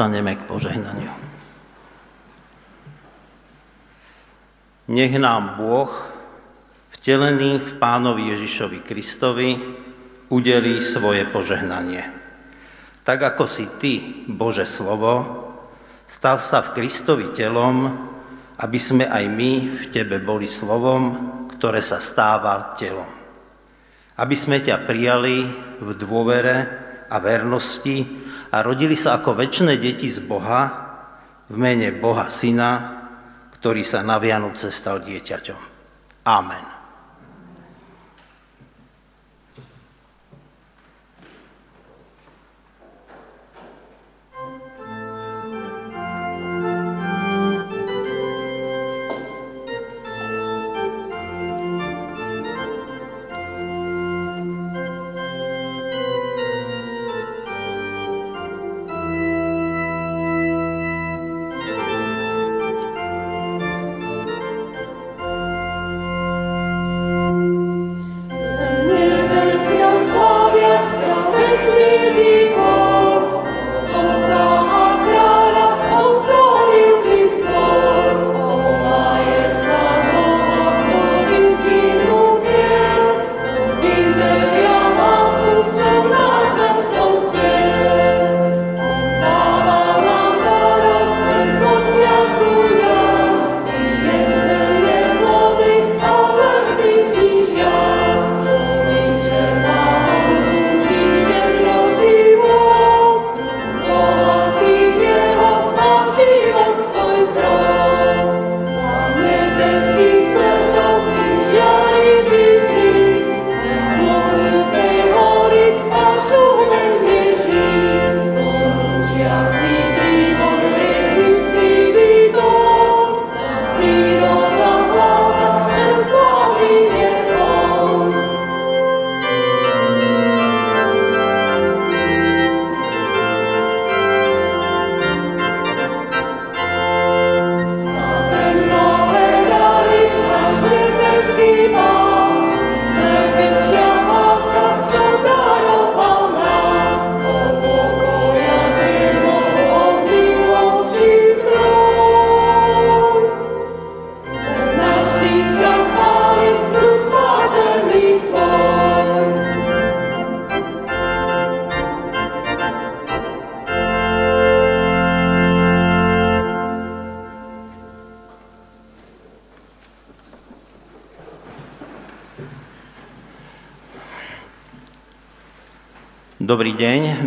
povstaneme k požehnaniu. Nech nám Boh, vtelený v Pánovi Ježišovi Kristovi, udelí svoje požehnanie. Tak ako si Ty, Bože slovo, stal sa v Kristovi telom, aby sme aj my v Tebe boli slovom, ktoré sa stáva telom. Aby sme ťa prijali v dôvere a vernosti a rodili sa ako väčšie deti z Boha v mene Boha Syna, ktorý sa na Vianoce stal dieťaťom. Amen.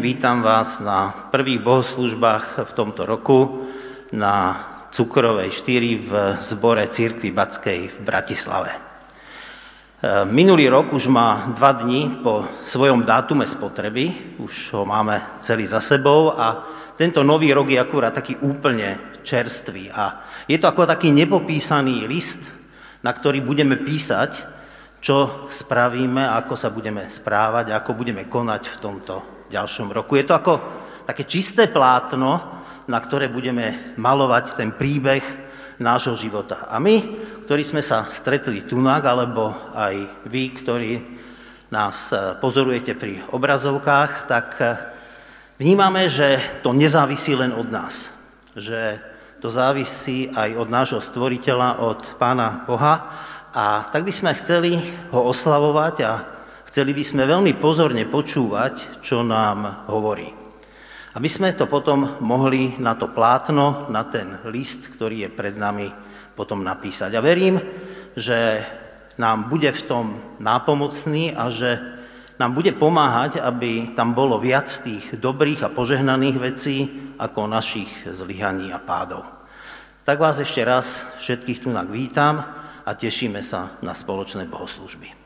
Vítam vás na prvých bohoslužbách v tomto roku na Cukrovej 4 v zbore Církvy Batskej v Bratislave. E, minulý rok už má dva dní po svojom dátume spotreby, už ho máme celý za sebou a tento nový rok je akurát taký úplne čerstvý a je to ako taký nepopísaný list, na ktorý budeme písať čo spravíme, ako sa budeme správať, ako budeme konať v tomto ďalšom roku. Je to ako také čisté plátno, na ktoré budeme malovať ten príbeh nášho života. A my, ktorí sme sa stretli tunak, alebo aj vy, ktorí nás e, pozorujete pri obrazovkách, tak e, vnímame, že to nezávisí len od nás. Že to závisí aj od nášho stvoriteľa, od Pána Boha a tak by sme chceli ho oslavovať a chceli by sme veľmi pozorne počúvať, čo nám hovorí. Aby sme to potom mohli na to plátno, na ten list, ktorý je pred nami, potom napísať. A verím, že nám bude v tom nápomocný a že nám bude pomáhať, aby tam bolo viac tých dobrých a požehnaných vecí ako našich zlyhaní a pádov. Tak vás ešte raz všetkých tu vítam a tešíme sa na spoločné bohoslužby.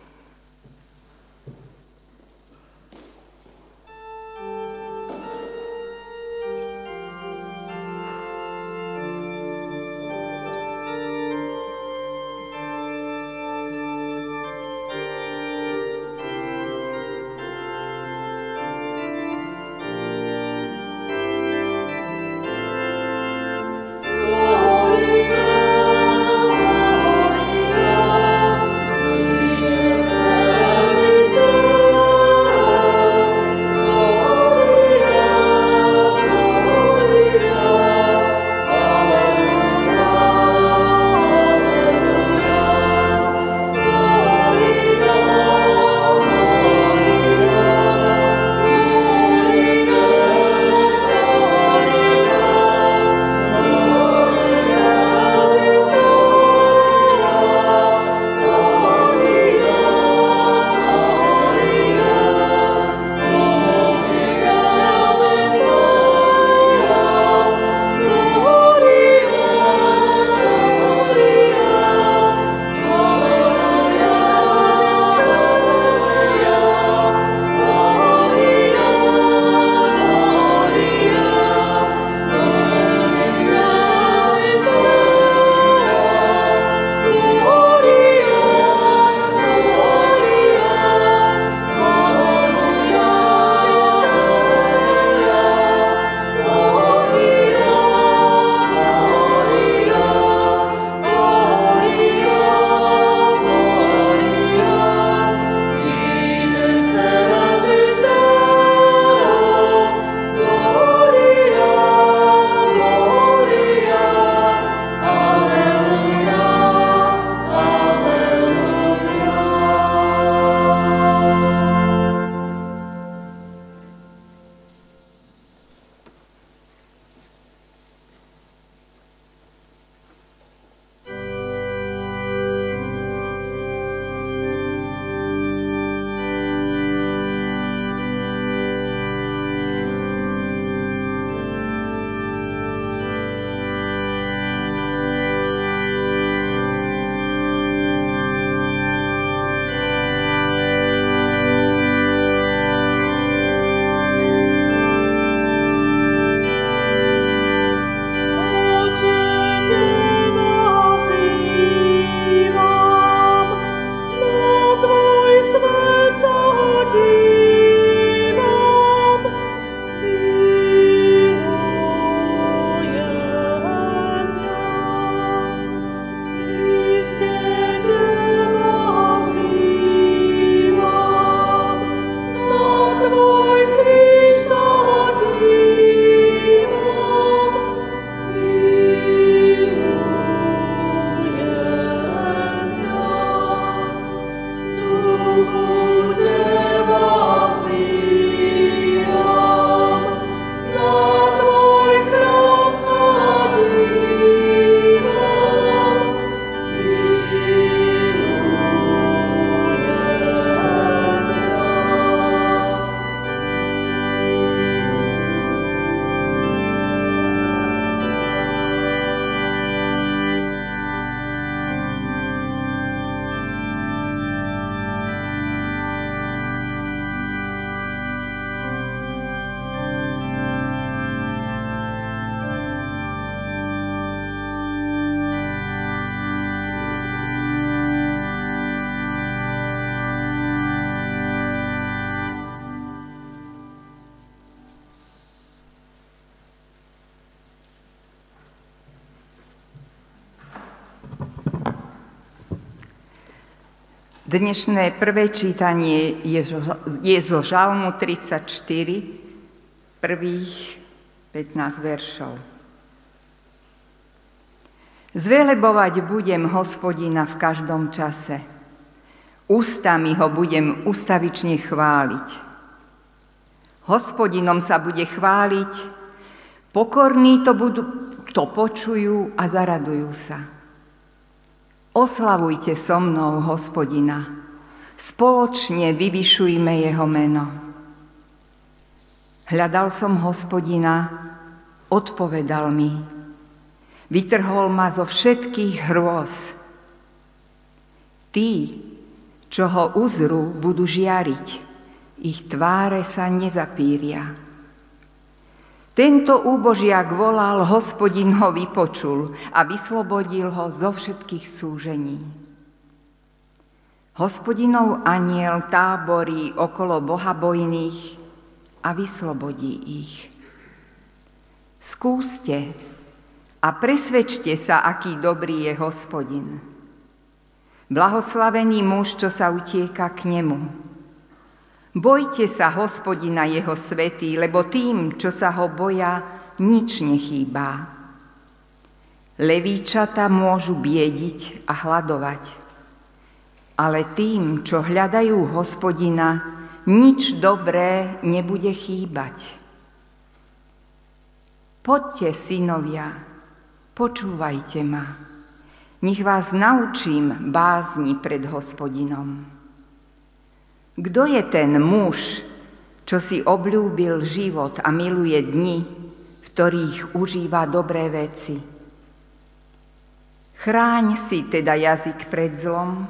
Dnešné prvé čítanie je zo Žalmu 34, prvých 15 veršov. Zvelebovať budem hospodina v každom čase. Ústami ho budem ustavične chváliť. Hospodinom sa bude chváliť, pokorní to, budú, to počujú a zaradujú sa. Oslavujte so mnou hospodina, spoločne vyvyšujme jeho meno. Hľadal som hospodina, odpovedal mi, vytrhol ma zo všetkých hrôz. Tí, čo ho uzru, budú žiariť, ich tváre sa nezapíria. Tento úbožiak volal, hospodin ho vypočul a vyslobodil ho zo všetkých súžení. Hospodinov aniel táborí okolo bohabojných a vyslobodí ich. Skúste a presvedčte sa, aký dobrý je hospodin. Blahoslavený muž, čo sa utieka k nemu. Bojte sa hospodina jeho svetý, lebo tým, čo sa ho boja, nič nechýbá. Levíčata môžu biediť a hľadovať, ale tým, čo hľadajú hospodina, nič dobré nebude chýbať. Poďte, synovia, počúvajte ma. Nech vás naučím bázni pred hospodinom. Kto je ten muž, čo si obľúbil život a miluje dni, v ktorých užíva dobré veci? Chráň si teda jazyk pred zlom,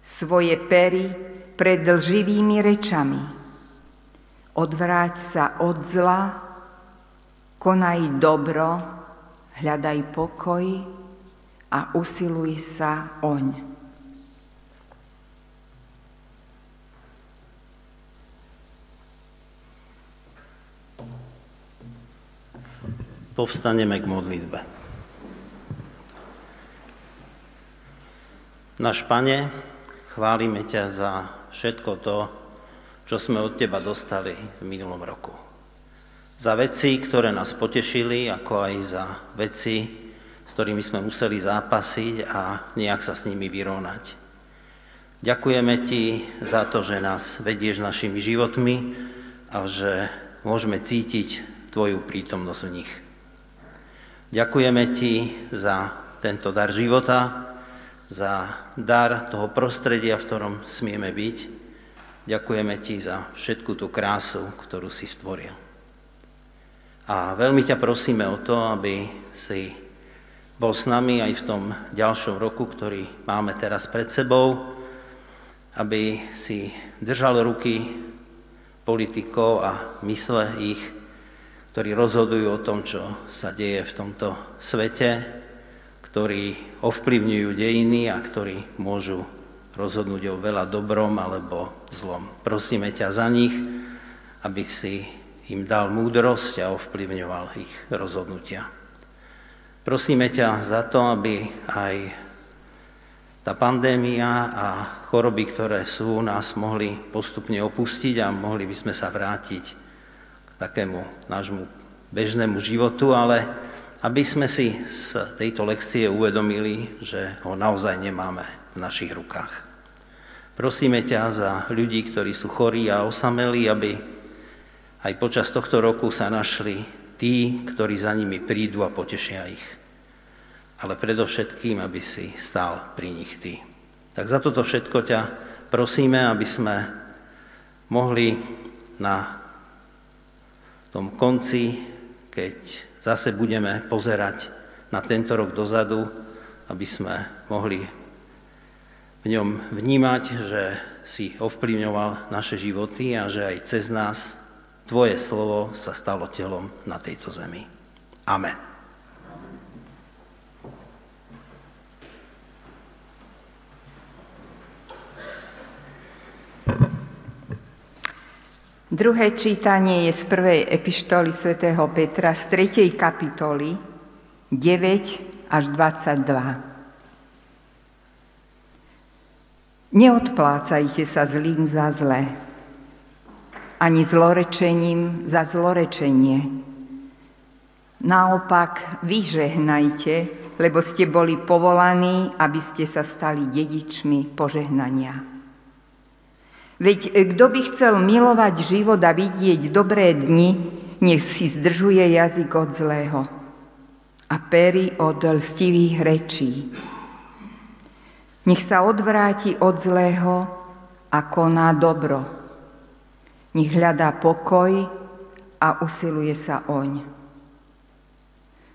svoje pery pred lživými rečami. Odvráť sa od zla, konaj dobro, hľadaj pokoj a usiluj sa oň. Povstaneme k modlitbe. Náš Pane, chválime ťa za všetko to, čo sme od Teba dostali v minulom roku. Za veci, ktoré nás potešili, ako aj za veci, s ktorými sme museli zápasiť a nejak sa s nimi vyrovnať. Ďakujeme Ti za to, že nás vedieš našimi životmi a že môžeme cítiť Tvoju prítomnosť v nich. Ďakujeme Ti za tento dar života, za dar toho prostredia, v ktorom smieme byť. Ďakujeme Ti za všetku tú krásu, ktorú si stvoril. A veľmi ťa prosíme o to, aby si bol s nami aj v tom ďalšom roku, ktorý máme teraz pred sebou, aby si držal ruky politikov a mysle ich ktorí rozhodujú o tom, čo sa deje v tomto svete, ktorí ovplyvňujú dejiny a ktorí môžu rozhodnúť o veľa dobrom alebo zlom. Prosíme ťa za nich, aby si im dal múdrosť a ovplyvňoval ich rozhodnutia. Prosíme ťa za to, aby aj tá pandémia a choroby, ktoré sú, nás mohli postupne opustiť a mohli by sme sa vrátiť takému nášmu bežnému životu, ale aby sme si z tejto lekcie uvedomili, že ho naozaj nemáme v našich rukách. Prosíme ťa za ľudí, ktorí sú chorí a osamelí, aby aj počas tohto roku sa našli tí, ktorí za nimi prídu a potešia ich. Ale predovšetkým, aby si stál pri nich ty. Tak za toto všetko ťa prosíme, aby sme mohli na tom konci, keď zase budeme pozerať na tento rok dozadu, aby sme mohli v ňom vnímať, že si ovplyvňoval naše životy a že aj cez nás Tvoje slovo sa stalo telom na tejto zemi. Amen. Druhé čítanie je z prvej epištoly svätého Petra z 3. kapitoly 9 až 22. Neodplácajte sa zlým za zlé, ani zlorečením za zlorečenie. Naopak vyžehnajte, lebo ste boli povolaní, aby ste sa stali dedičmi požehnania. Veď kto by chcel milovať život a vidieť dobré dni, nech si zdržuje jazyk od zlého a pery od lstivých rečí. Nech sa odvráti od zlého a koná dobro. Nech hľadá pokoj a usiluje sa oň.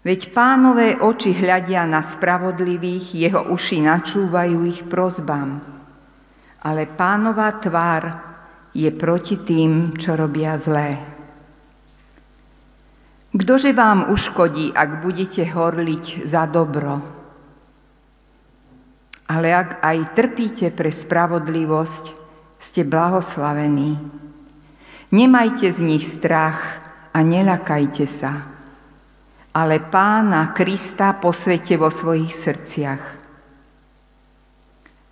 Veď pánové oči hľadia na spravodlivých, jeho uši načúvajú ich prozbám ale pánová tvár je proti tým, čo robia zlé. Kdože vám uškodí, ak budete horliť za dobro? Ale ak aj trpíte pre spravodlivosť, ste blahoslavení. Nemajte z nich strach a nelakajte sa, ale Pána Krista posvete vo svojich srdciach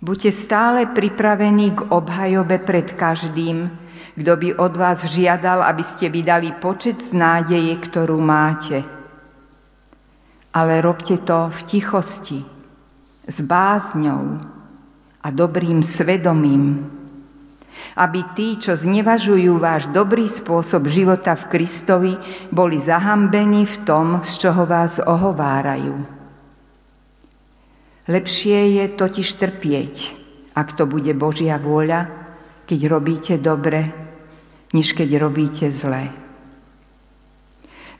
Buďte stále pripravení k obhajobe pred každým, kto by od vás žiadal, aby ste vydali počet z nádeje, ktorú máte. Ale robte to v tichosti, s bázňou a dobrým svedomím, aby tí, čo znevažujú váš dobrý spôsob života v Kristovi, boli zahambení v tom, z čoho vás ohovárajú. Lepšie je totiž trpieť, ak to bude Božia vôľa, keď robíte dobre, než keď robíte zlé.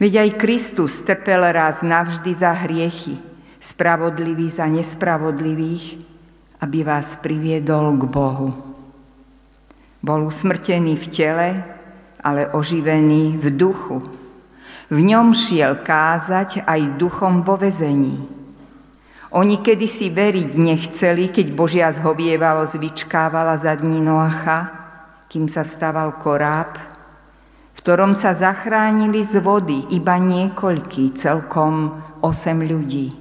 Veď aj Kristus trpel raz navždy za hriechy, spravodlivý za nespravodlivých, aby vás priviedol k Bohu. Bol usmrtený v tele, ale oživený v duchu. V ňom šiel kázať aj duchom vo vezení oni kedysi veriť nechceli, keď Božia zhovievalo zvyčkávala za dní Noacha, kým sa staval koráb, v ktorom sa zachránili z vody iba niekoľký, celkom osem ľudí.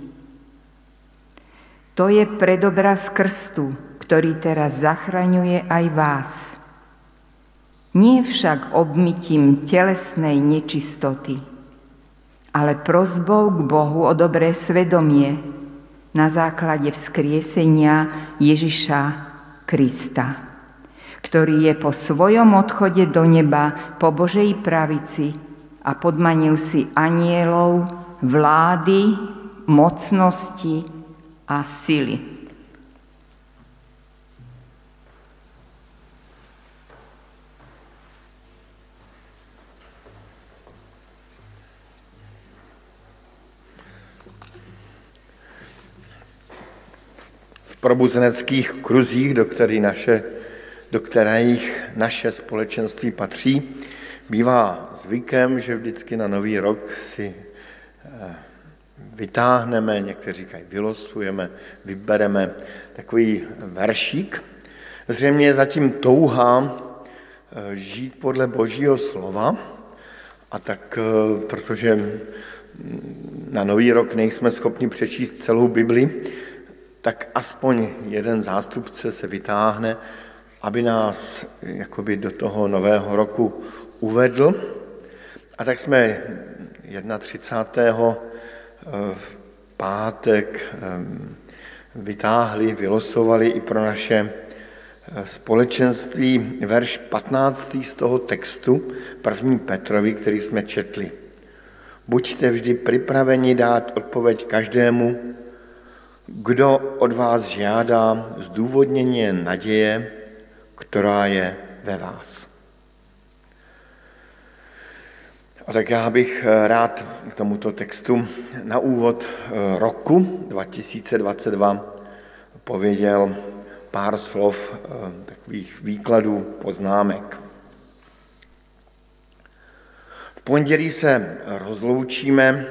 To je predobraz krstu, ktorý teraz zachraňuje aj vás. Nie však obmytím telesnej nečistoty, ale prozbou k Bohu o dobré svedomie, na základe vzkriesenia Ježiša Krista, ktorý je po svojom odchode do neba po Božej pravici a podmanil si anielov, vlády, mocnosti a sily. Probuzeneckých kruzích, do, který naše, do kterých naše společenství patří, bývá zvykem, že vždycky na nový rok si eh, vytáhneme, někteří říkají vylosujeme, vybereme takový veršík. Zřejmě je zatím touha eh, žít podle božího slova a tak, eh, protože mm, na nový rok nejsme schopni přečíst celou Bibli, tak aspoň jeden zástupce se vytáhne, aby nás jakoby do toho nového roku uvedl. A tak jsme 31. Eh, v pátek eh, vytáhli, vylosovali i pro naše eh, společenství verš 15. z toho textu, první Petrovi, který jsme četli. Buďte vždy připraveni dát odpověď každému, kdo od vás žádá zdůvodnění naděje, která je ve vás. A tak já bych rád k tomuto textu na úvod eh, roku 2022 pověděl pár slov eh, takových výkladů, poznámek. V pondělí se rozloučíme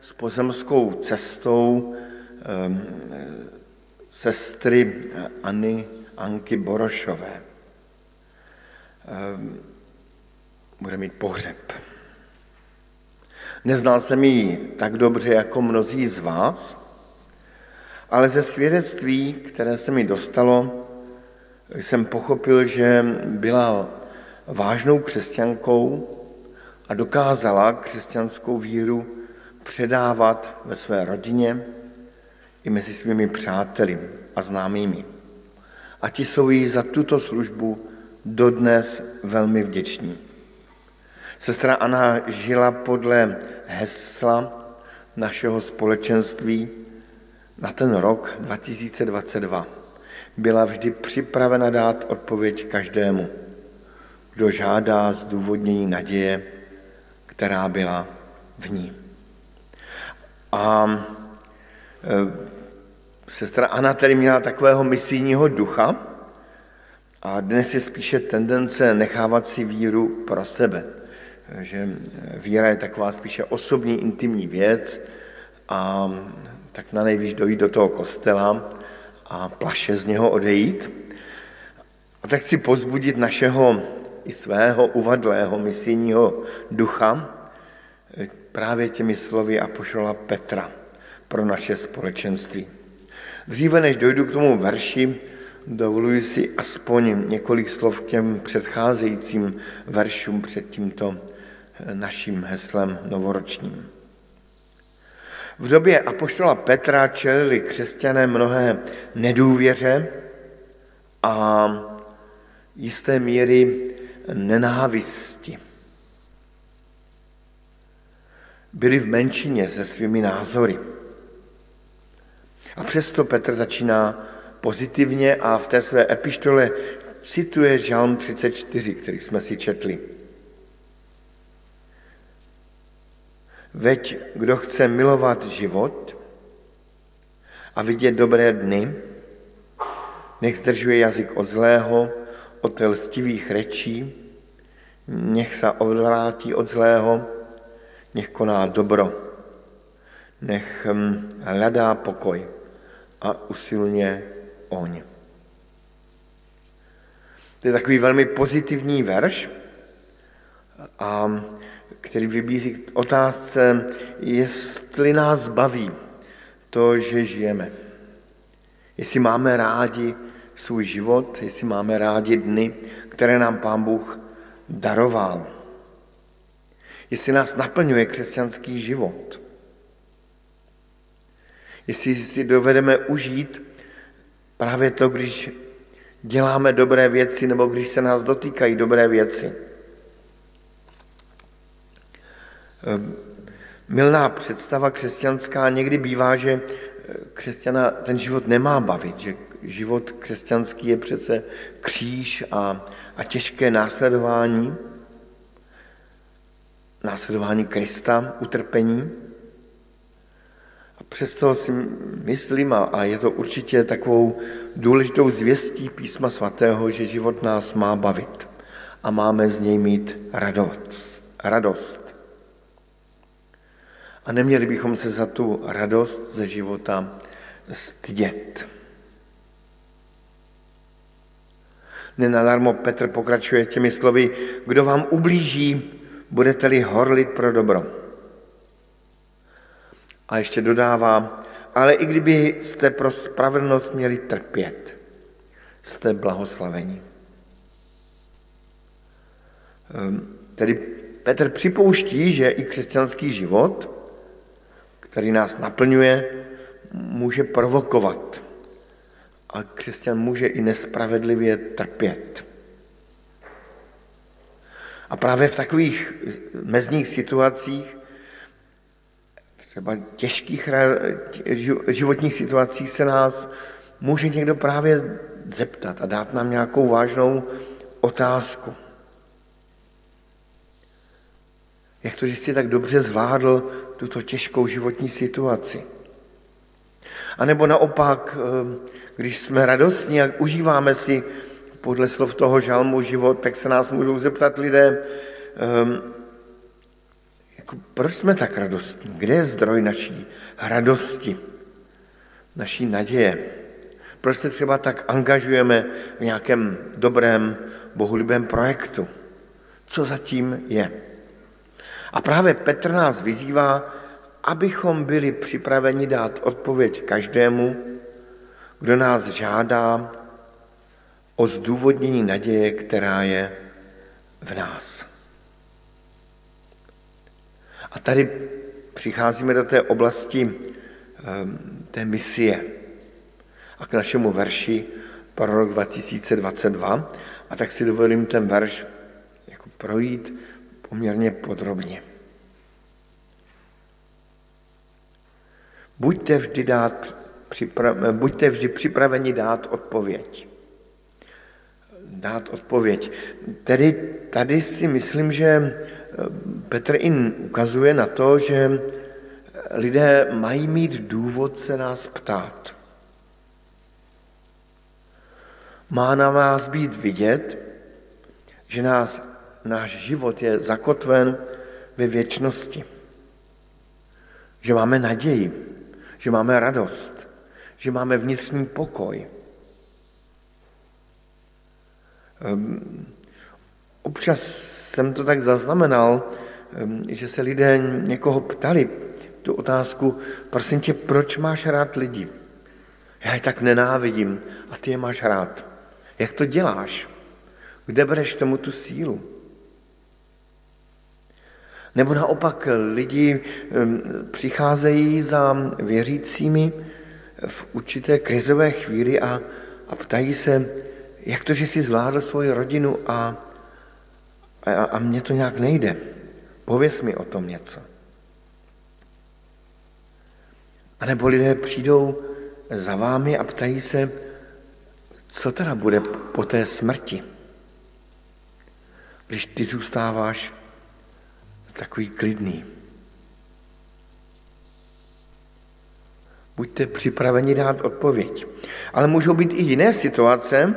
s pozemskou cestou sestry Anny Anky Borošové. Ehm, bude mít pohřeb. Neznal jsem ji tak dobře jako mnozí z vás, ale ze svědectví, které se mi dostalo, jsem pochopil, že byla vážnou křesťankou a dokázala křesťanskou víru předávat ve své rodině i mezi svými přáteli a známými. A ti jsou jí za tuto službu dodnes velmi vděční. Sestra Anna žila podle hesla našeho společenství na ten rok 2022. Byla vždy připravena dát odpověď každému, kdo žádá zdůvodnění naděje, která byla v ní. A sestra Anna tedy měla takového misijního ducha a dnes je spíše tendence nechávat si víru pro sebe. Že víra je taková spíše osobní, intimní věc a tak na nejvíc dojít do toho kostela a plaše z něho odejít. A tak chci pozbudit našeho i svého uvadlého misijního ducha eh, právě těmi slovy Apoštola Petra pro naše společenství. Dříve než dojdu k tomu verši, dovoluji si aspoň několik slov k těm předcházejícím veršům před tímto eh, naším heslem novoročním. V době Apoštola Petra čelili křesťané mnohé nedůvěře a jisté míry nenávisti. Byli v menšině se svými názory. A přesto Petr začíná pozitivně a v té své epištole cituje Žalm 34, který jsme si četli. Veď kdo chce milovat život a vidět dobré dny, nech zdržuje jazyk od zlého, od lstivých rečí, nech se odvrátí od zlého, nech koná dobro, nech hm, hledá pokoj a usilně oň. To je takový velmi pozitivní verš, a který vybízí k otázce, jestli nás baví to, že žijeme. Jestli máme rádi svůj život, jestli máme rádi dny, které nám Pán Bůh daroval. Jestli nás naplňuje křesťanský život. Jestli si dovedeme užít právě to, když děláme dobré věci nebo když se nás dotýkají dobré věci. Ehm, milná představa křesťanská někdy bývá, že eh, křesťana ten život nemá bavit, že život křesťanský je přece kříž a, a těžké následování, následování Krista, utrpení. Přesto si myslím, a je to určitě takovou důležitou zvěstí písma svatého, že život nás má bavit a máme z něj mít radost. radost. A neměli bychom se za tu radost ze života stydět. Nenadarmo Petr pokračuje těmi slovy, kdo vám ublíží, budete-li horlit pro dobro. A ještě dodává, ale i kdyby jste pro spravedlnost měli trpět, jste blahoslavení. Ehm, tedy Petr připouští, že i křesťanský život, který nás naplňuje, může provokovat a křesťan může i nespravedlivě trpět. A právě v takových mezních situacích, třeba těžkých životních situacích se nás může někdo právě zeptat a dát nám nějakou vážnou otázku. Jak to, že jsi tak dobře zvládl tuto těžkou životní situaci? A nebo naopak, když jsme radostní a užíváme si podle slov toho žalmu život, tak se nás můžou zeptat lidé, um, jako, proč jsme tak radostní? Kde je zdroj naší radosti, naší naděje? Proč se třeba tak angažujeme v nějakém dobrém, bohulibém projektu? Co zatím je? A právě Petr nás vyzývá, abychom byli připraveni dát odpověď každému, kdo nás žádá o o zdůvodnění naděje, která je v nás. A tady přicházíme do té oblasti ehm, té misie a k našemu verši pro rok 2022. A tak si dovolím ten verš jako projít poměrně podrobně. Buďte vždy, dát, připra- buďte vždy připraveni dát odpověď. Dát odpověď. Tedy tady si myslím, že Petr in ukazuje na to, že lidé mají mít důvod se nás ptát. Má na vás být vidět, že nás, náš život je zakotven ve věčnosti. Že máme naději, že máme radost, že máme vnitřní pokoj. Ehm, občas jsem to tak zaznamenal, ehm, že se lidé někoho ptali tu otázku, prosím tě, proč máš rád lidi? Já je tak nenávidím a ty je máš rád. Jak to děláš? Kde bereš tomu tu sílu? Nebo naopak lidi přicházejí za věřícími v určité krizové chvíli a, a ptají se, jak to, že jsi zvládl svoji rodinu a, a, a mně to nějak nejde. Pověz mi o tom něco. A nebo lidé přijdou za vámi a ptají se, co teda bude po té smrti, když ty zůstáváš takový klidný. Buďte připraveni dát odpověď. Ale můžou být i jiné situace,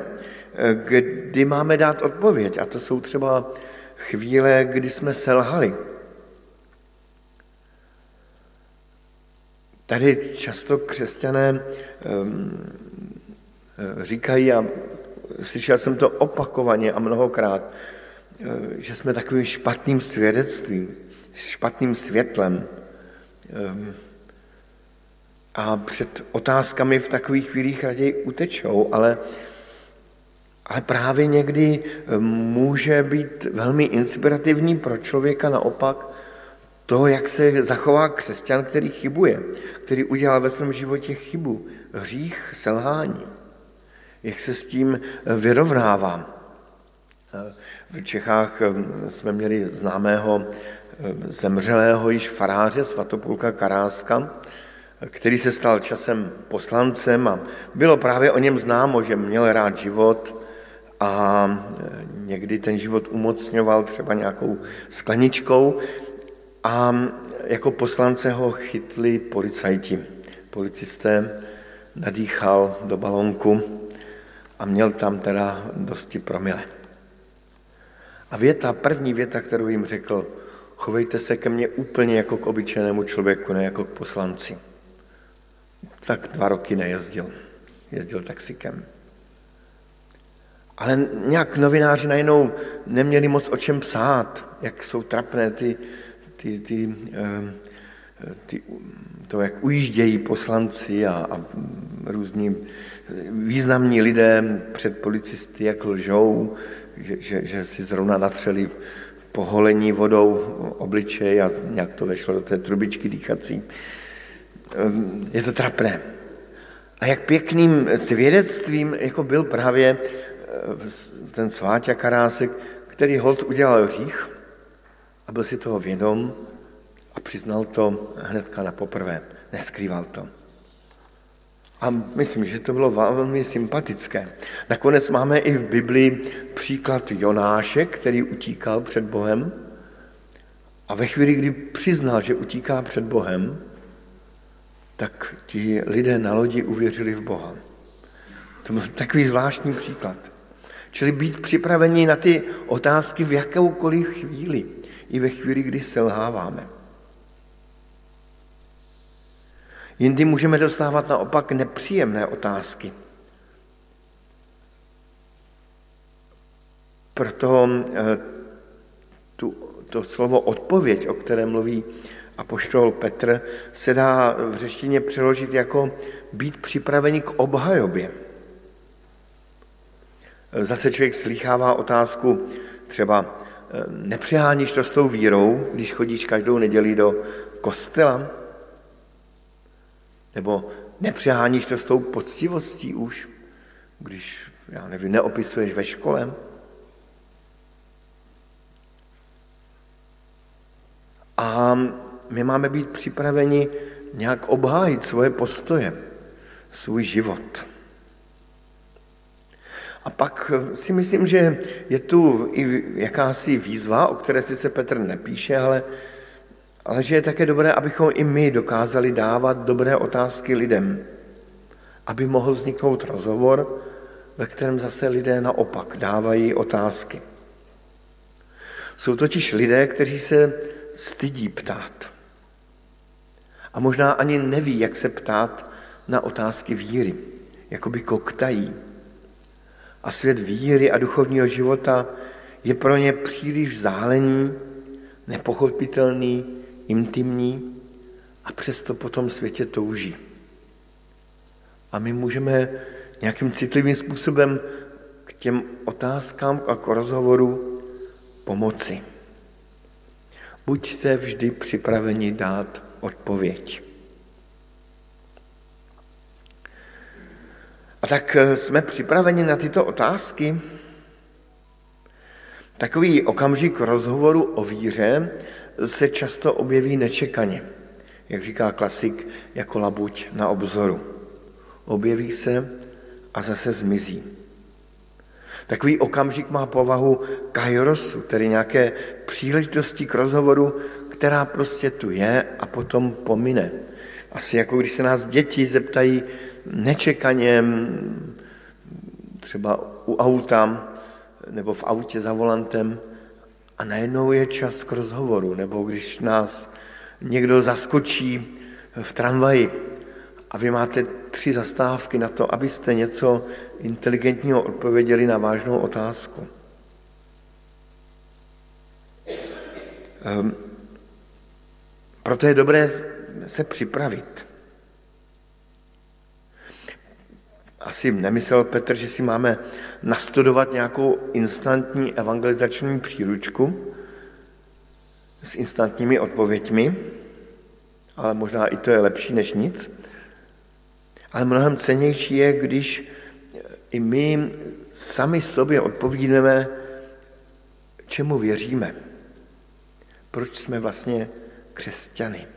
kdy máme dát odpověď. A to jsou třeba chvíle, kdy jsme selhali. Tady často křesťané ehm, říkají, a slyšel jsem to opakovaně a mnohokrát, eh, že jsme takovým špatným svědectvím, špatným světlem. Eh, a před otázkami v takových chvílích raději utečou, ale, ale právě někdy eh, může být velmi inspirativní pro člověka naopak to, jak se zachová křesťan, který chybuje, který udělal ve svém životě chybu, hřích, selhání jak se s tím eh, vyrovnává. Eh, v Čechách jsme měli známého zemřelého již faráře Svatopulka Karáska, který se stal časem poslancem a bylo právě o něm známo, že měl rád život a někdy ten život umocňoval třeba nějakou skleničkou a jako poslance ho chytli policajti. Policisté nadýchal do balonku a měl tam teda dosti promile. A věta, první věta, kterou jim řekl, chovejte se ke mně úplně jako k obyčejnému člověku, ne jako k poslanci. Tak dva roky nejezdil. Jezdil taxikem. Ale nějak novináři najednou neměli moc o čem psát, jak jsou trapné ty, ty, ty, eh, ty to, jak ujíždějí poslanci a, a různí významní lidé před policisty, jak lžou, že, že, že si zrovna natřeli poholení vodou obličej a nějak to vešlo do té trubičky dýchací. Ehm, je to trapné. A jak pěkným svědectvím jako byl právě ten Sváťa Karásek, který hold udělal hřích a byl si toho vědom a přiznal to hnedka na poprvé. Neskrýval to. A myslím, že to bylo velmi sympatické. Nakonec máme i v Biblii příklad Jonáše, který utíkal před Bohem. A ve chvíli, kdy přiznal, že utíká před Bohem, tak ti lidé na lodi uvěřili v Boha. To byl takový zvláštní příklad. Čili být připraveni na ty otázky v jakoukoliv chvíli, i ve chvíli, kdy selháváme. Jindy můžeme dostávat naopak nepříjemné otázky. Proto eh, tu, to slovo odpověď, o kterém mluví apoštol Petr, se dá v řeštině přeložit jako být připraveni k obhajobě. Zase člověk slychává otázku, třeba nepřeháníš to s tou vírou, když chodíš každou neděli do kostela? Nebo nepřeháníš to s tou poctivostí už, když, já nevím, neopisuješ ve škole? A my máme být připraveni nějak obhájit svoje postoje, svůj život. A pak si myslím, že je tu i jakási výzva, o které sice Petr nepíše, ale, ale že je také dobré, abychom i my dokázali dávat dobré otázky lidem, aby mohl vzniknout rozhovor, ve kterém zase lidé naopak dávají otázky. Jsou totiž lidé, kteří se stydí ptát. A možná ani neví, jak se ptát na otázky víry, jakoby koktají. A svět víry a duchovního života je pro ně příliš vzdálený, nepochopitelný, intimní a přesto po tom světě touží. A my můžeme nějakým citlivým způsobem k těm otázkám a k rozhovoru pomoci. Buďte vždy připraveni dát odpověď. A tak eh, jsme připraveni na tyto otázky. Takový okamžik rozhovoru o víře se často objeví nečekaně, jak říká klasik, jako labuť na obzoru. Objeví se a zase zmizí. Takový okamžik má povahu kairosu, tedy nějaké příležitosti k rozhovoru, která prostě tu je a potom pomine. Asi jako když se nás děti zeptají nečekaně, třeba u auta nebo v autě za volantem a najednou je čas k rozhovoru, nebo když nás někdo zaskočí v tramvaji a vy máte tři zastávky na to, abyste něco inteligentního odpověděli na vážnou otázku. Um, proto je dobré se připravit. Asi nemyslel Petr, že si máme nastudovat nějakou instantní evangelizační příručku s instantními odpověďmi, ale možná i to je lepší než nic. Ale mnohem cenější je, když i my sami sobě odpovídeme, čemu věříme. Proč jsme vlastně křesťany.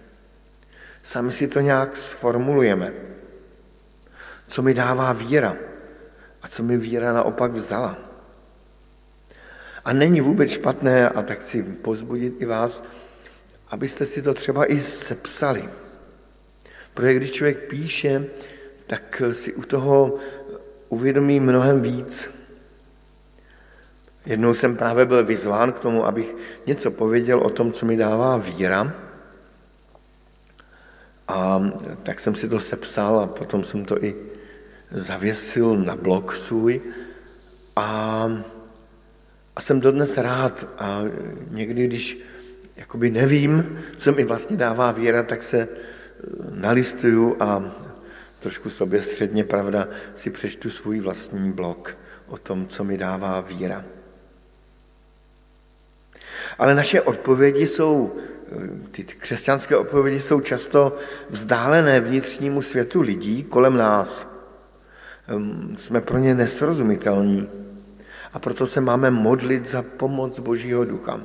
Sami si to nějak sformulujeme. Co mi dává víra a co mi víra naopak vzala. A není vůbec špatné, a tak chci pozbudit i vás, abyste si to třeba i sepsali. Protože když člověk píše, tak si u toho uvědomí mnohem víc. Jednou jsem právě byl vyzván k tomu, abych něco pověděl o tom, co mi dává víra. A tak jsem si to sepsal a potom jsem to i zavěsil na blog svůj. A, a jsem dodnes rád. A někdy, když jakoby nevím, co mi vlastně dává víra, tak se nalistuju a trošku sobě středně, pravda, si přečtu svůj vlastní blog o tom, co mi dává víra. Ale naše odpovědi jsou, ty křesťanské odpovědi jsou často vzdálené vnitřnímu světu lidí kolem nás. Jsme pro ně nesrozumitelní a proto se máme modlit za pomoc Božího ducha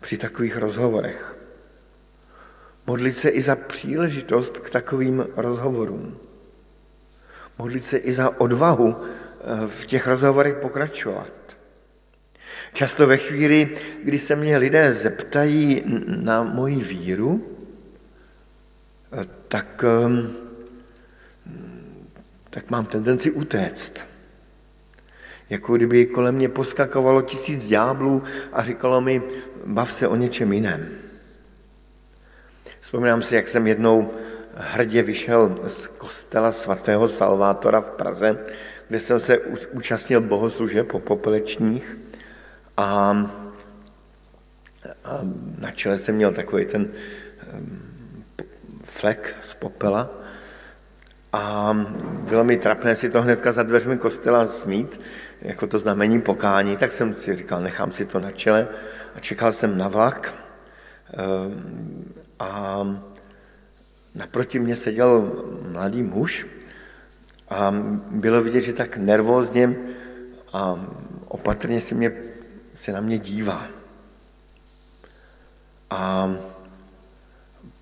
při takových rozhovorech. Modlit se i za příležitost k takovým rozhovorům. Modlit se i za odvahu eh, v těch rozhovorech pokračovat. Často ve chvíli, kdy se mě lidé zeptají na moji víru, eh, tak, tak mám tendenci utéct. Jako kdyby kolem mě poskakovalo tisíc ďáblů a říkalo mi, bav se o něčem jiném. Vzpomínám si, jak jsem jednou hrdě vyšel z kostela svatého Salvátora v Praze, kde jsem se účastnil bohoslužeb po popelečních a, a na čele jsem měl takový ten flek z popela a bylo mi trapné si to hnedka za dveřmi kostela smít, jako to znamení pokání, tak jsem si říkal, nechám si to na čele a čekal jsem na vlak ehm, a naproti mě seděl mladý muž a bylo vidět, že tak nervózně a opatrně si, mě, se na mě dívá. A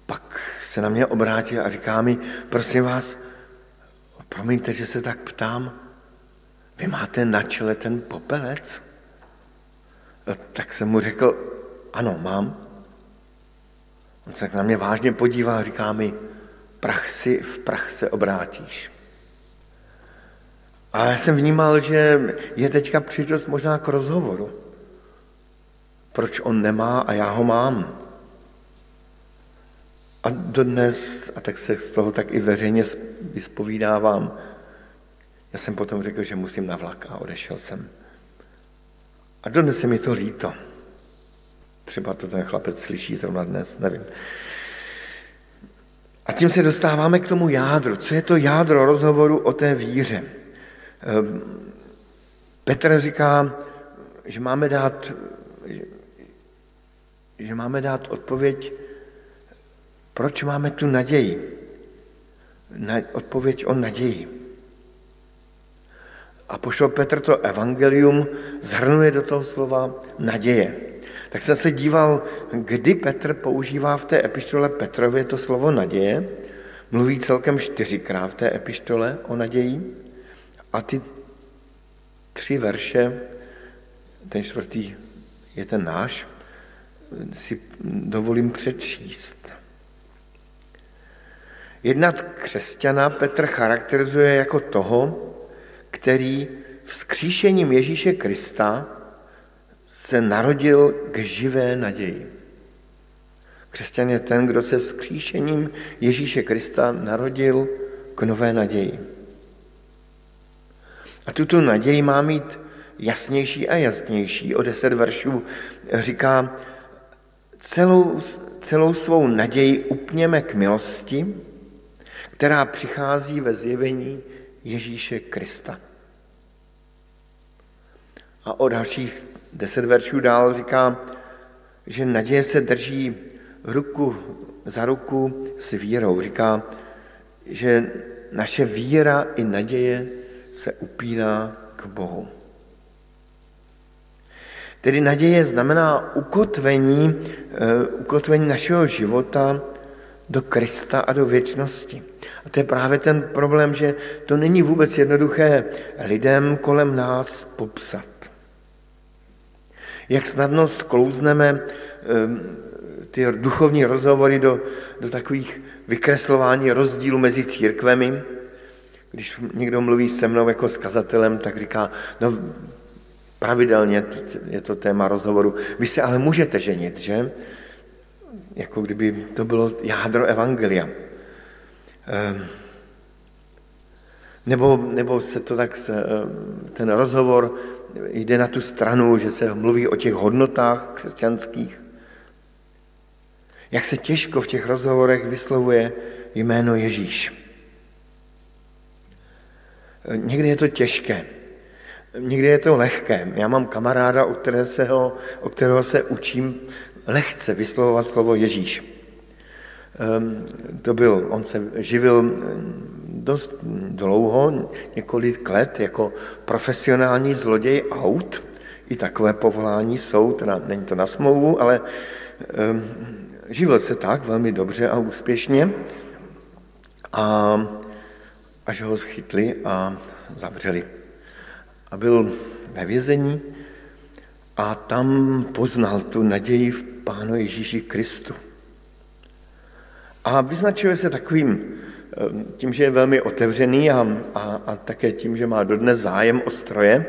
pak se na mě obrátil a říká mi, prosím vás, promiňte, že se tak ptám, vy máte na čele ten popelec? Tak jsem mu řekl, ano, mám. On se na mě vážně podíval a říká mi, prach si v prach se obrátíš. A já jsem vnímal, že je teďka příležitost možná k rozhovoru. Proč on nemá a já ho mám. A dodnes, a tak se z toho tak i veřejně vyspovídávám, já jsem potom řekl, že musím na vlak a odešel jsem. A dodnes je mi to líto. Třeba to ten chlapec slyší zrovna dnes, nevím. A tím se dostáváme k tomu jádru. Co je to jádro rozhovoru o té víře? Ehm, Petr říká, že máme dát, že máme dát odpověď, proč máme tu naději. Na, odpověď o naději. A pošel Petr to evangelium zhrnuje do toho slova naděje. Tak jsem se díval, kdy Petr používá v té epištole Petrově to slovo naděje. Mluví celkem čtyřikrát v té epištole o naději. A ty tři verše, ten čtvrtý je ten náš, si dovolím přečíst. Jednat křesťana Petr charakterizuje jako toho, který vzkříšením Ježíše Krista se narodil k živé naději. Křesťan je ten, kdo se vzkříšením Ježíše Krista narodil k nové naději. A tuto naději má mít jasnější a jasnější. O deset veršů říká, celou, celou svou naději upněme k milosti, která přichází ve zjevení Ježíše Krista. A o dalších deset veršů dál říká, že naděje se drží ruku za ruku s vírou. Říká, že naše víra i naděje se upíná k Bohu. Tedy naděje znamená ukotvení, eh, ukotvení našeho života do Krista a do věčnosti. A to je právě ten problém, že to není vůbec jednoduché lidem kolem nás popsat. Jak snadno sklouzneme ehm, ty duchovní rozhovory do, do takových vykreslování rozdílů mezi církvemi. Když někdo mluví se mnou jako s kazatelem, tak říká, no pravidelně je to téma rozhovoru. Vy se ale můžete ženit, že? Jako kdyby to bylo jádro evangelia. Ehm, nebo, nebo se to tak, ehm, ten rozhovor jde na tu stranu, že se mluví o těch hodnotách křesťanských. Jak se těžko v těch rozhovorech vyslovuje jméno Ježíš. Někdy je to těžké, někdy je to lehké. Já mám kamaráda, o, které se ho, o kterého se učím lehce vyslovovat slovo Ježíš. Ehm, to byl, on se živil dost dlouho, několik let, jako profesionální zloděj aut. I takové povolání jsou, teda není to na smlouvu, ale um, živil se tak velmi dobře a úspěšně. A až ho chytli a zavřeli. A byl ve vězení a tam poznal tu naději v Pánu Ježíši Kristu. A vyznačuje se takovým Ehm, tím, že je velmi otevřený a, a, a také tím, že má dodnes zájem o stroje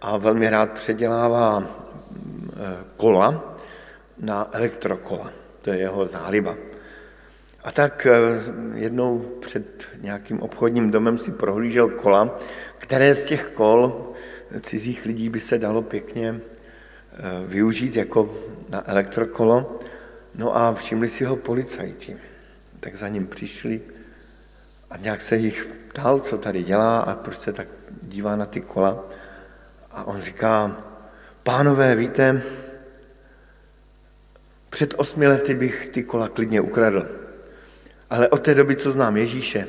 a velmi rád předělává eh, kola na elektrokola. To je jeho záliba. A tak eh, jednou před nějakým obchodním domem si prohlížel kola, které z těch kol cizích lidí by se dalo pěkně eh, využít jako na elektrokolo. No a všimli si ho policajti. Tak za ním přišli, a nějak se jich ptal, co tady dělá a proč se tak dívá na ty kola. A on říká, pánové, víte, před osmi lety bych ty kola klidně ukradl. Ale od té doby, co znám Ježíše,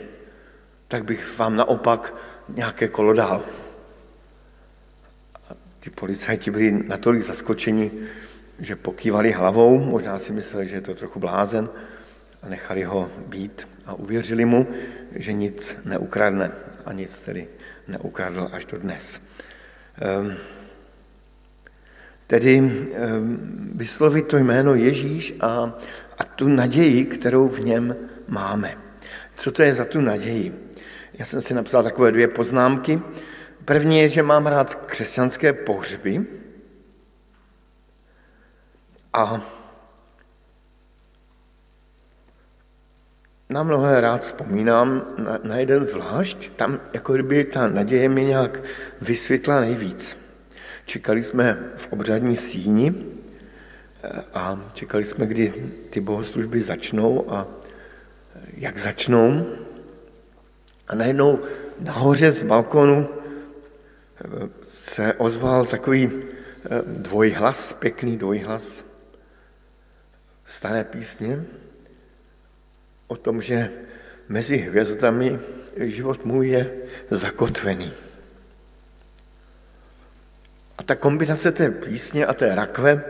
tak bych vám naopak nějaké kolo dal. A ty policajti byli natolik zaskočeni, že pokývali hlavou, možná si mysleli, že je to trochu blázen, a nechali ho být a uvěřili mu, že nic neukradne a nic tedy neukradl až do dnes. Um, Tedy vyslovit to jméno Ježíš a, a tu naději, kterou v něm máme. Co to je za tu naději? Já jsem si napsal takové dvě poznámky. První je, že mám rád křesťanské pohřby a na mnohé rád vzpomínám na, na jeden zvlášť, tam jako kdyby ta naděje mě nějak vysvětla nejvíc. Čekali jsme v obřadní síni eh, a čekali jsme, kdy ty bohoslužby začnou a eh, jak začnou. A najednou nahoře z balkonu eh, se ozval takový dvojhlas, pěkný dvojhlas staré písně o tom, že mezi hvězdami život můj je zakotvený. A ta kombinace té písně a té rakve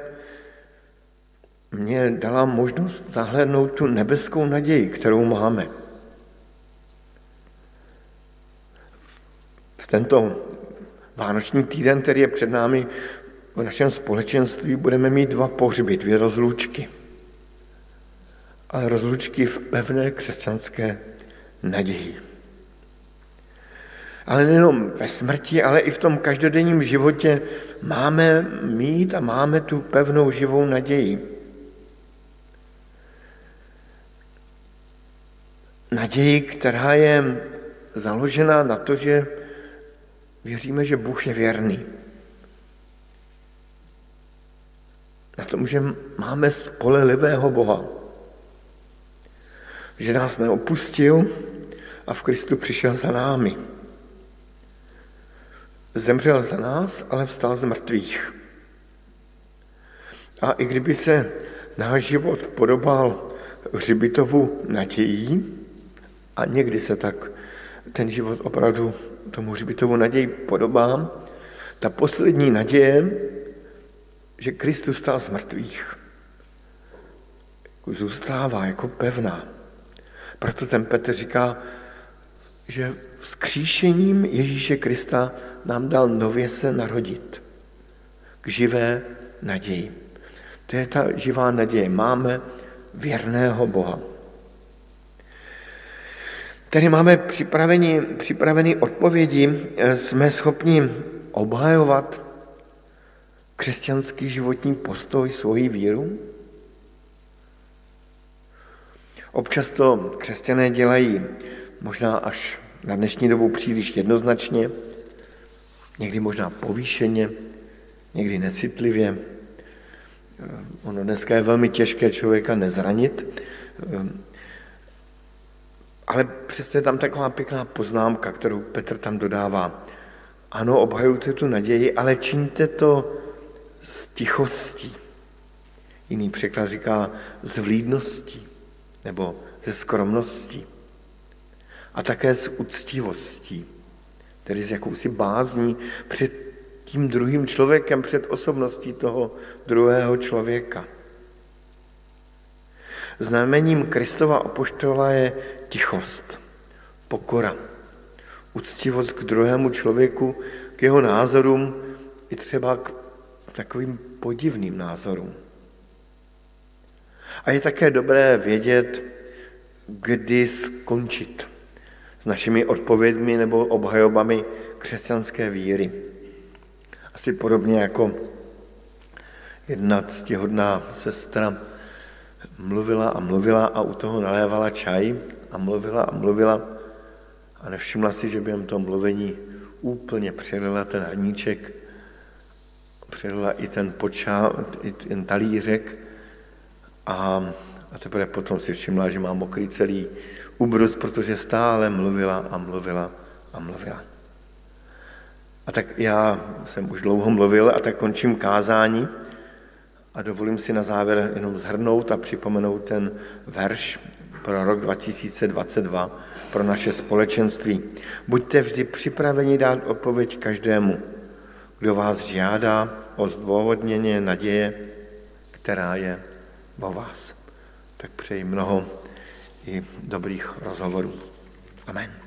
mě dala možnost zahlédnout tu nebeskou naději, kterou máme. V tento vánoční týden, který je před námi, v našem společenství budeme mít dva pohřby, dvě rozlučky. Ale rozlučky v pevné křesťanské naději. Ale nejenom ve smrti, ale i v tom každodenním životě máme mít a máme tu pevnou živou naději. Naději, která je založena na to, že věříme, že Bůh je věrný. Na tom, že máme spolehlivého Boha. Že nás neopustil a v Kristu přišel za námi. Zemřel za nás, ale vstal z mrtvých. A i kdyby se náš život podobal hřibitovu nadějí, a někdy se tak ten život opravdu tomu hřbitovu naději podobá, ta poslední naděje, že Kristus stál z mrtvých, zůstává jako pevná. Proto ten Petr říká, že vzkříšením Ježíše Krista nám dal nově se narodit k živé naději. To je ta živá naděje. Máme věrného Boha. Tady máme připraveni, připraveni odpovědi, jsme schopni obhajovat křesťanský životní postoj, svoji víru? Občas to křesťané dělají možná až na dnešní dobu příliš jednoznačně, někdy možná povýšeně, někdy necitlivě. Ono dneska je velmi těžké člověka nezranit, ale přesto je tam taková pěkná poznámka, kterou Petr tam dodává. Ano, obhajujte tu naději, ale čiňte to s tichostí. Jiný překlad říká s vlídností nebo ze skromností a také s úctivostí, tedy s jakousi bázní před tím druhým člověkem, před osobností toho druhého člověka. Znamením Kristova opoštola je tichost, pokora, úctivost k druhému člověku, k jeho názorům i třeba k takovým podivným názorům. A je také dobré vědět, kdy skončit s našimi odpovědmi nebo obhajobami křesťanské víry. Asi podobně jako jedna ctihodná sestra mluvila a mluvila a u toho nalévala čaj a mluvila a mluvila a nevšimla si, že během toho mluvení úplně přelila ten hrníček, přelila i ten počá, i ten talířek a, a teprve potom si všimla, že má mokrý celý úbrus, protože stále mluvila a mluvila a mluvila. A tak já jsem už dlouho mluvil a tak končím kázání a dovolím si na závěr jenom zhrnout a připomenout ten verš pro rok 2022, pro naše společenství. Buďte vždy připraveni dát odpověď každému, kdo vás žádá o zdůvodnění naděje, která je o vás. Tak přeji mnoho i dobrých rozhovorů. Amen.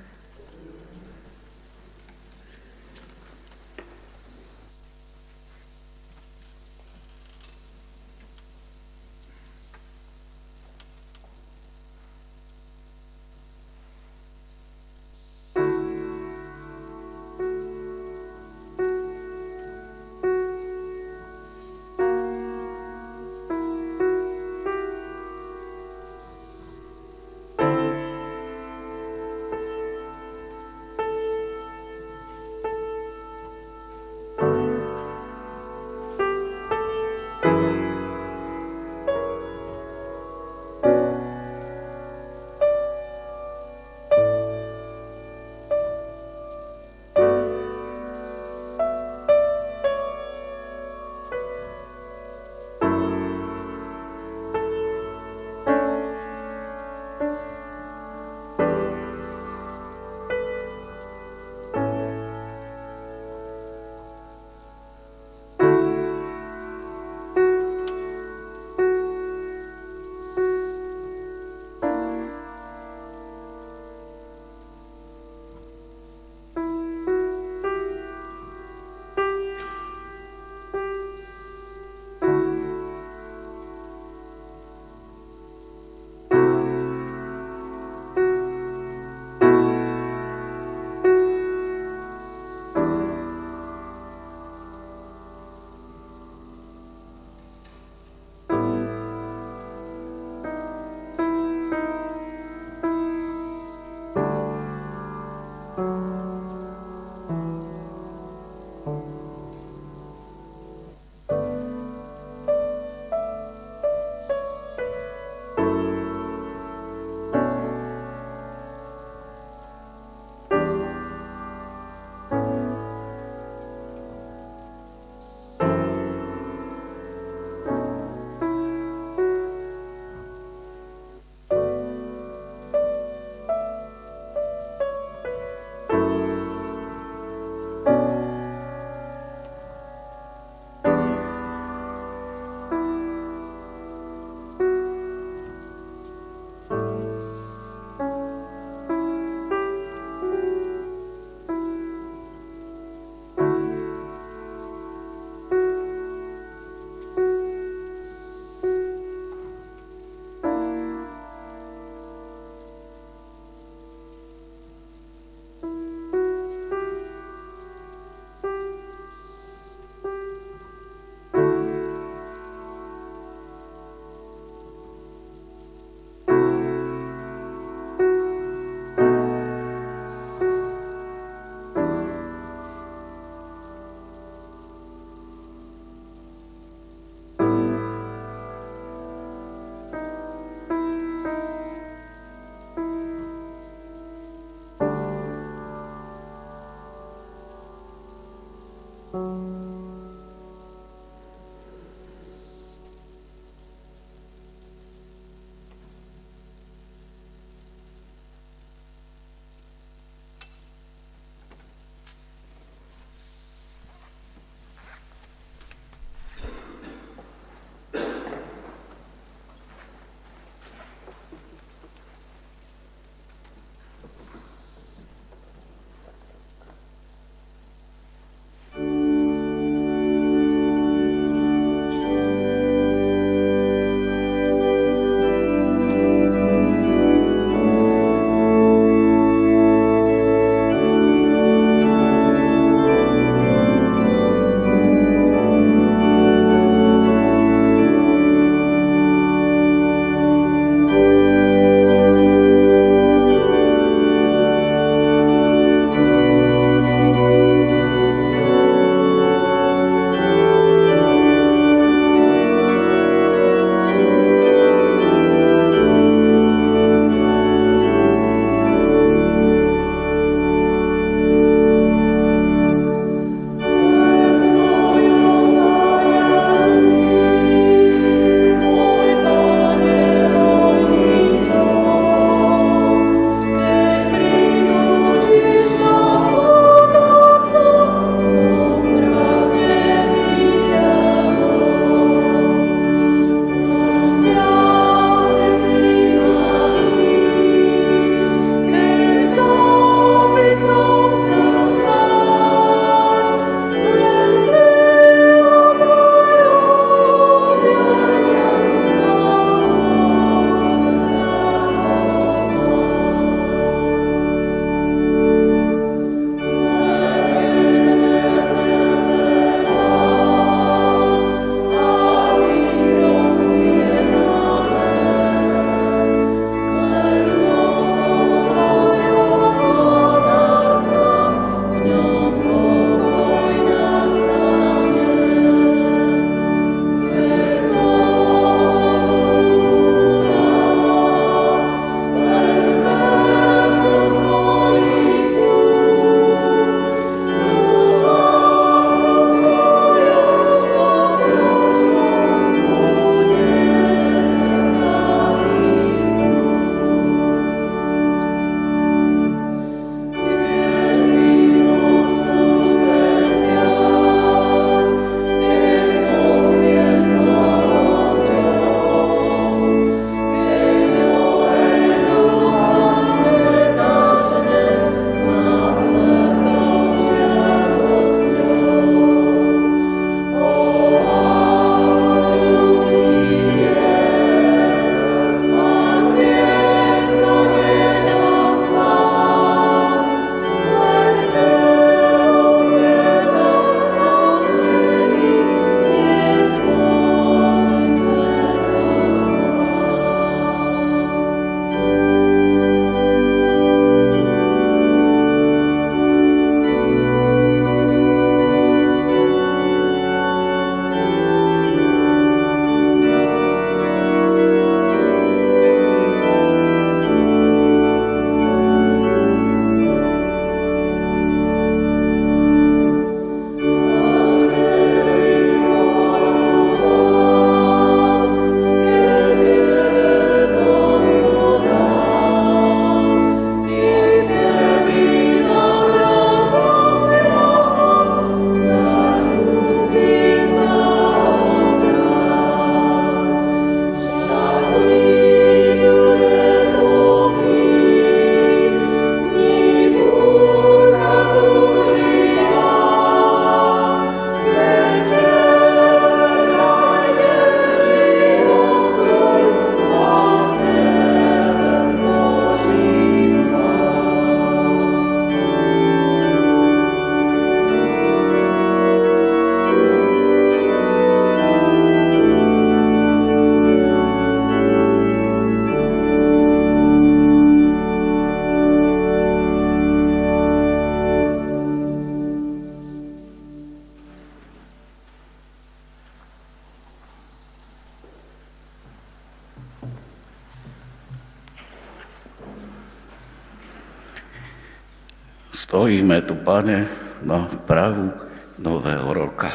Pane, na prahu nového roka.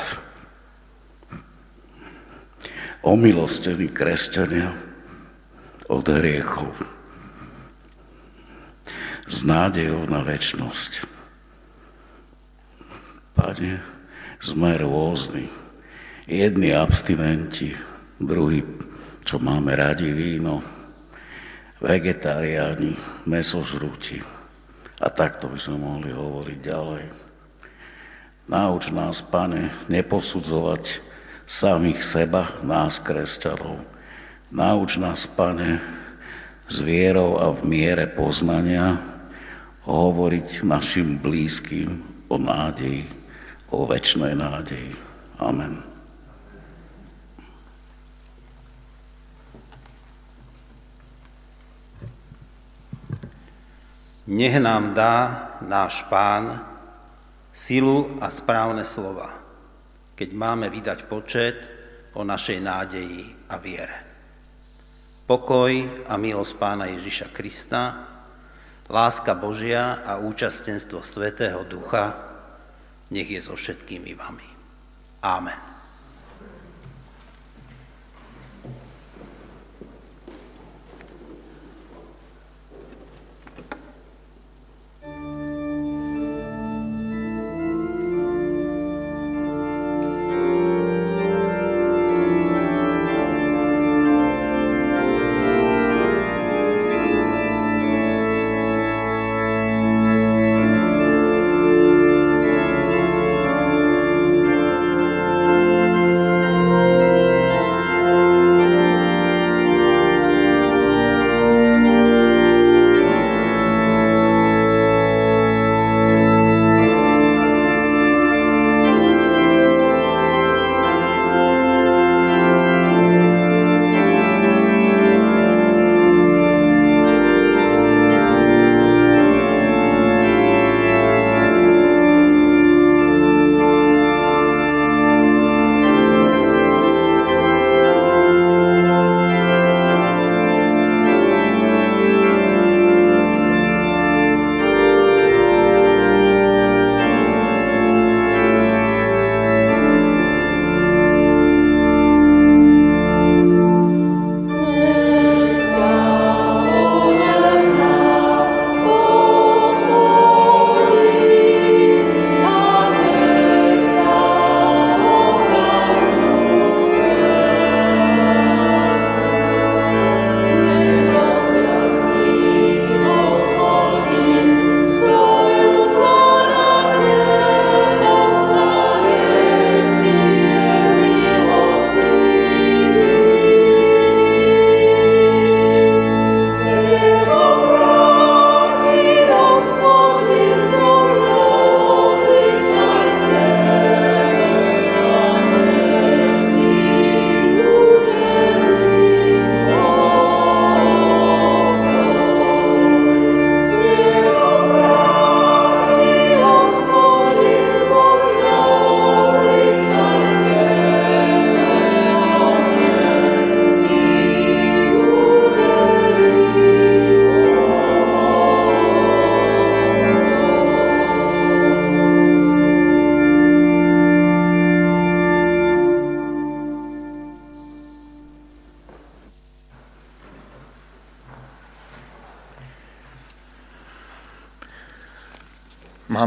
Omilostení kresťania od hriechov. S nádejou na väčnosť. Pane, sme rôzni. Jedni abstinenti, druhí, čo máme radi víno, vegetariáni, mesožrúti a takto by sme mohli hovoriť ďalej. Nauč nás, pane, neposudzovať samých seba, nás, kresťanov. Nauč nás, pane, s vierou a v miere poznania hovoriť našim blízkym o nádeji, o väčšnej nádeji. Amen. Nech nám dá náš Pán silu a správne slova, keď máme vydať počet o našej nádeji a viere. Pokoj a milosť Pána Ježiša Krista, láska Božia a účastenstvo Svetého Ducha, nech je so všetkými vami. Amen.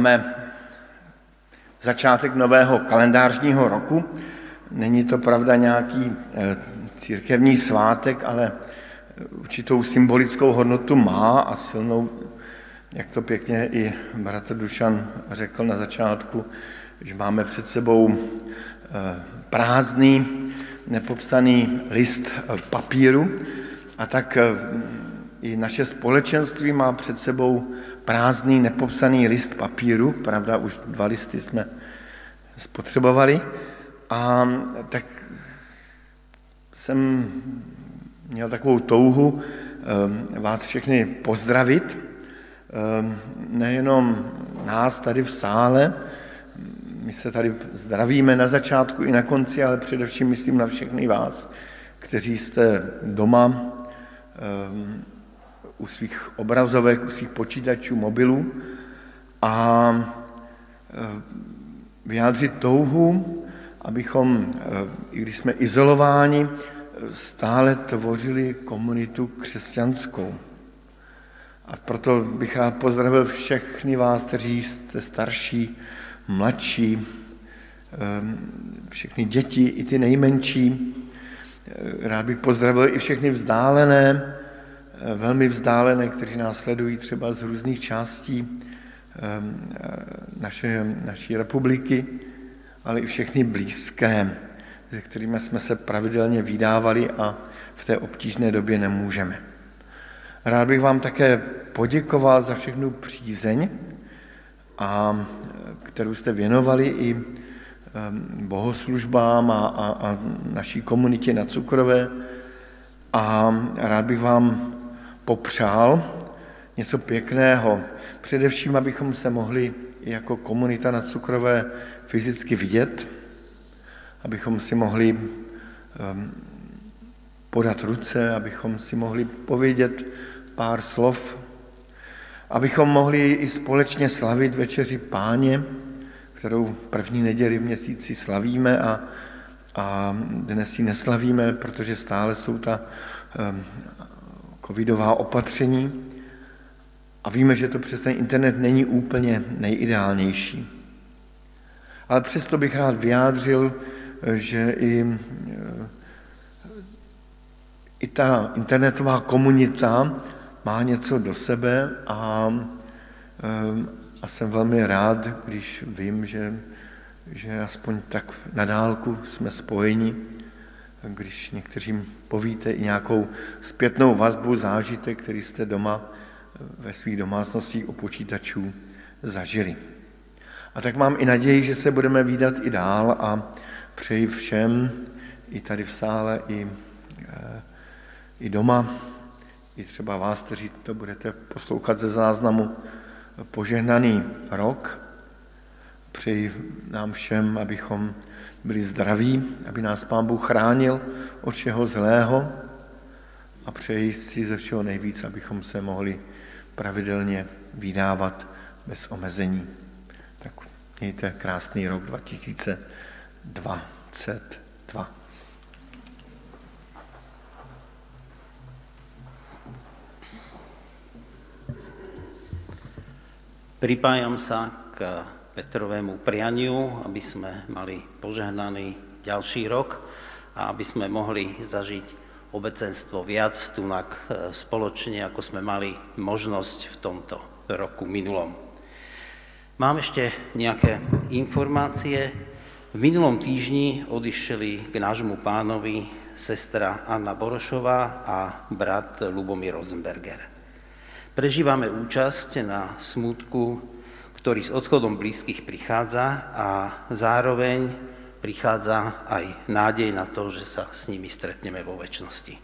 Máme začátek nového kalendářního roku. Není to pravda nějaký eh, církevní svátek, ale určitou symbolickou hodnotu má a silnou, jak to pěkně i bratr Dušan řekl na začátku, že máme před sebou eh, prázdný, nepopsaný list eh, papíru a tak i naše společenství má před sebou prázdný, nepopsaný list papíru, pravda, už dva listy jsme spotřebovali, a tak jsem měl takovou touhu ehm, vás všechny pozdravit, ehm, nejenom nás tady v sále, my se tady zdravíme na začátku i na konci, ale především myslím na všechny vás, kteří jste doma u svých obrazovek, u svých počítačů, mobilů a vyjádřit touhu, abychom, i když jsme izolováni, stále tvořili komunitu křesťanskou. A proto bych rád pozdravil všechny vás, kteří jste starší, mladší, ehm, všechny děti, i ty nejmenší. Rád bych pozdravil i všechny vzdálené, eh, velmi vzdálené, kteří nás sledují třeba z různých částí ehm, naše, naší republiky, ale i všechny blízké, se kterými jsme se pravidelně vydávali a v té obtížné době nemůžeme. Rád bych vám také poděkoval za všechnu přízeň, a, kterou jste věnovali i bohoslužbám a, a, a naší komunitě na Cukrové. A rád bych vám popřál něco pěkného. Především, abychom se mohli jako komunita na Cukrové fyzicky vidět, abychom si mohli podat ruce, abychom si mohli povědět pár slov, abychom mohli i společně slavit večeři páně, kterou první neděli v měsíci slavíme a, a dnes ji neslavíme, protože stále jsou ta um, covidová opatření a víme, že to přes ten internet není úplně nejideálnější. Ale přesto bych rád vyjádřil, že i i ta internetová komunita má něco do sebe a, a jsem velmi rád, když vím, že, že aspoň tak na dálku jsme spojeni, když někteřím povíte i nějakou zpětnou vazbu, zážitek, který jste doma ve svých domácnostích u počítačů zažili. A tak mám i naději, že se budeme výdat i dál a přeji všem, i tady v sále, i eh, i doma, i třeba vás, kteří to budete poslouchat ze záznamu, požehnaný rok. Přeji nám všem, abychom byli zdraví, aby nás Pán Bůh chránil od všeho zlého a přeji si ze všeho nejvíc, abychom se mohli pravidelně vydávat bez omezení. Tak mějte krásný rok 2022. Pripájam sa k Petrovému prianiu, aby sme mali požehnaný ďalší rok a aby sme mohli zažiť obecenstvo viac tunak e, spoločne, ako sme mali možnosť v tomto roku minulom. Mám ešte nejaké informácie. V minulom týždni odišli k nášmu pánovi sestra Anna Borošová a brat Lubomír Rosenberger. Prežívame účasť na smutku, ktorý s odchodom blízkych prichádza a zároveň prichádza aj nádej na to, že sa s nimi stretneme vo väčšnosti.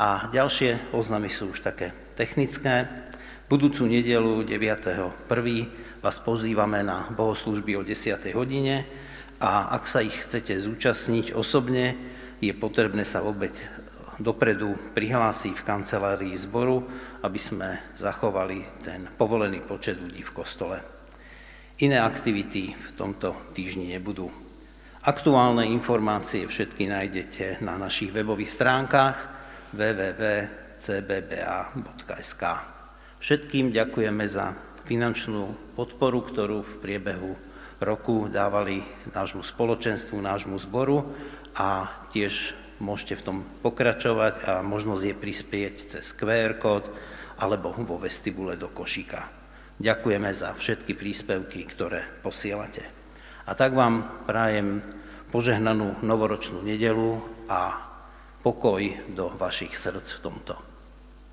A ďalšie oznamy sú už také technické. Budúcu nedelu 9.1. vás pozývame na bohoslužby o 10. hodine a ak sa ich chcete zúčastniť osobne, je potrebné sa obeď dopredu prihlásiť v kancelárii zboru aby sme zachovali ten povolený počet ľudí v kostole. Iné aktivity v tomto týždni nebudú. Aktuálne informácie všetky nájdete na našich webových stránkach www.cbba.sk. Všetkým ďakujeme za finančnú podporu, ktorú v priebehu roku dávali nášmu spoločenstvu, nášmu zboru a tiež môžete v tom pokračovať a možnosť je prispieť cez QR kód alebo vo vestibule do košíka. Ďakujeme za všetky príspevky, ktoré posielate. A tak vám prajem požehnanú novoročnú nedelu a pokoj do vašich srdc v tomto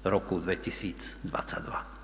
roku 2022.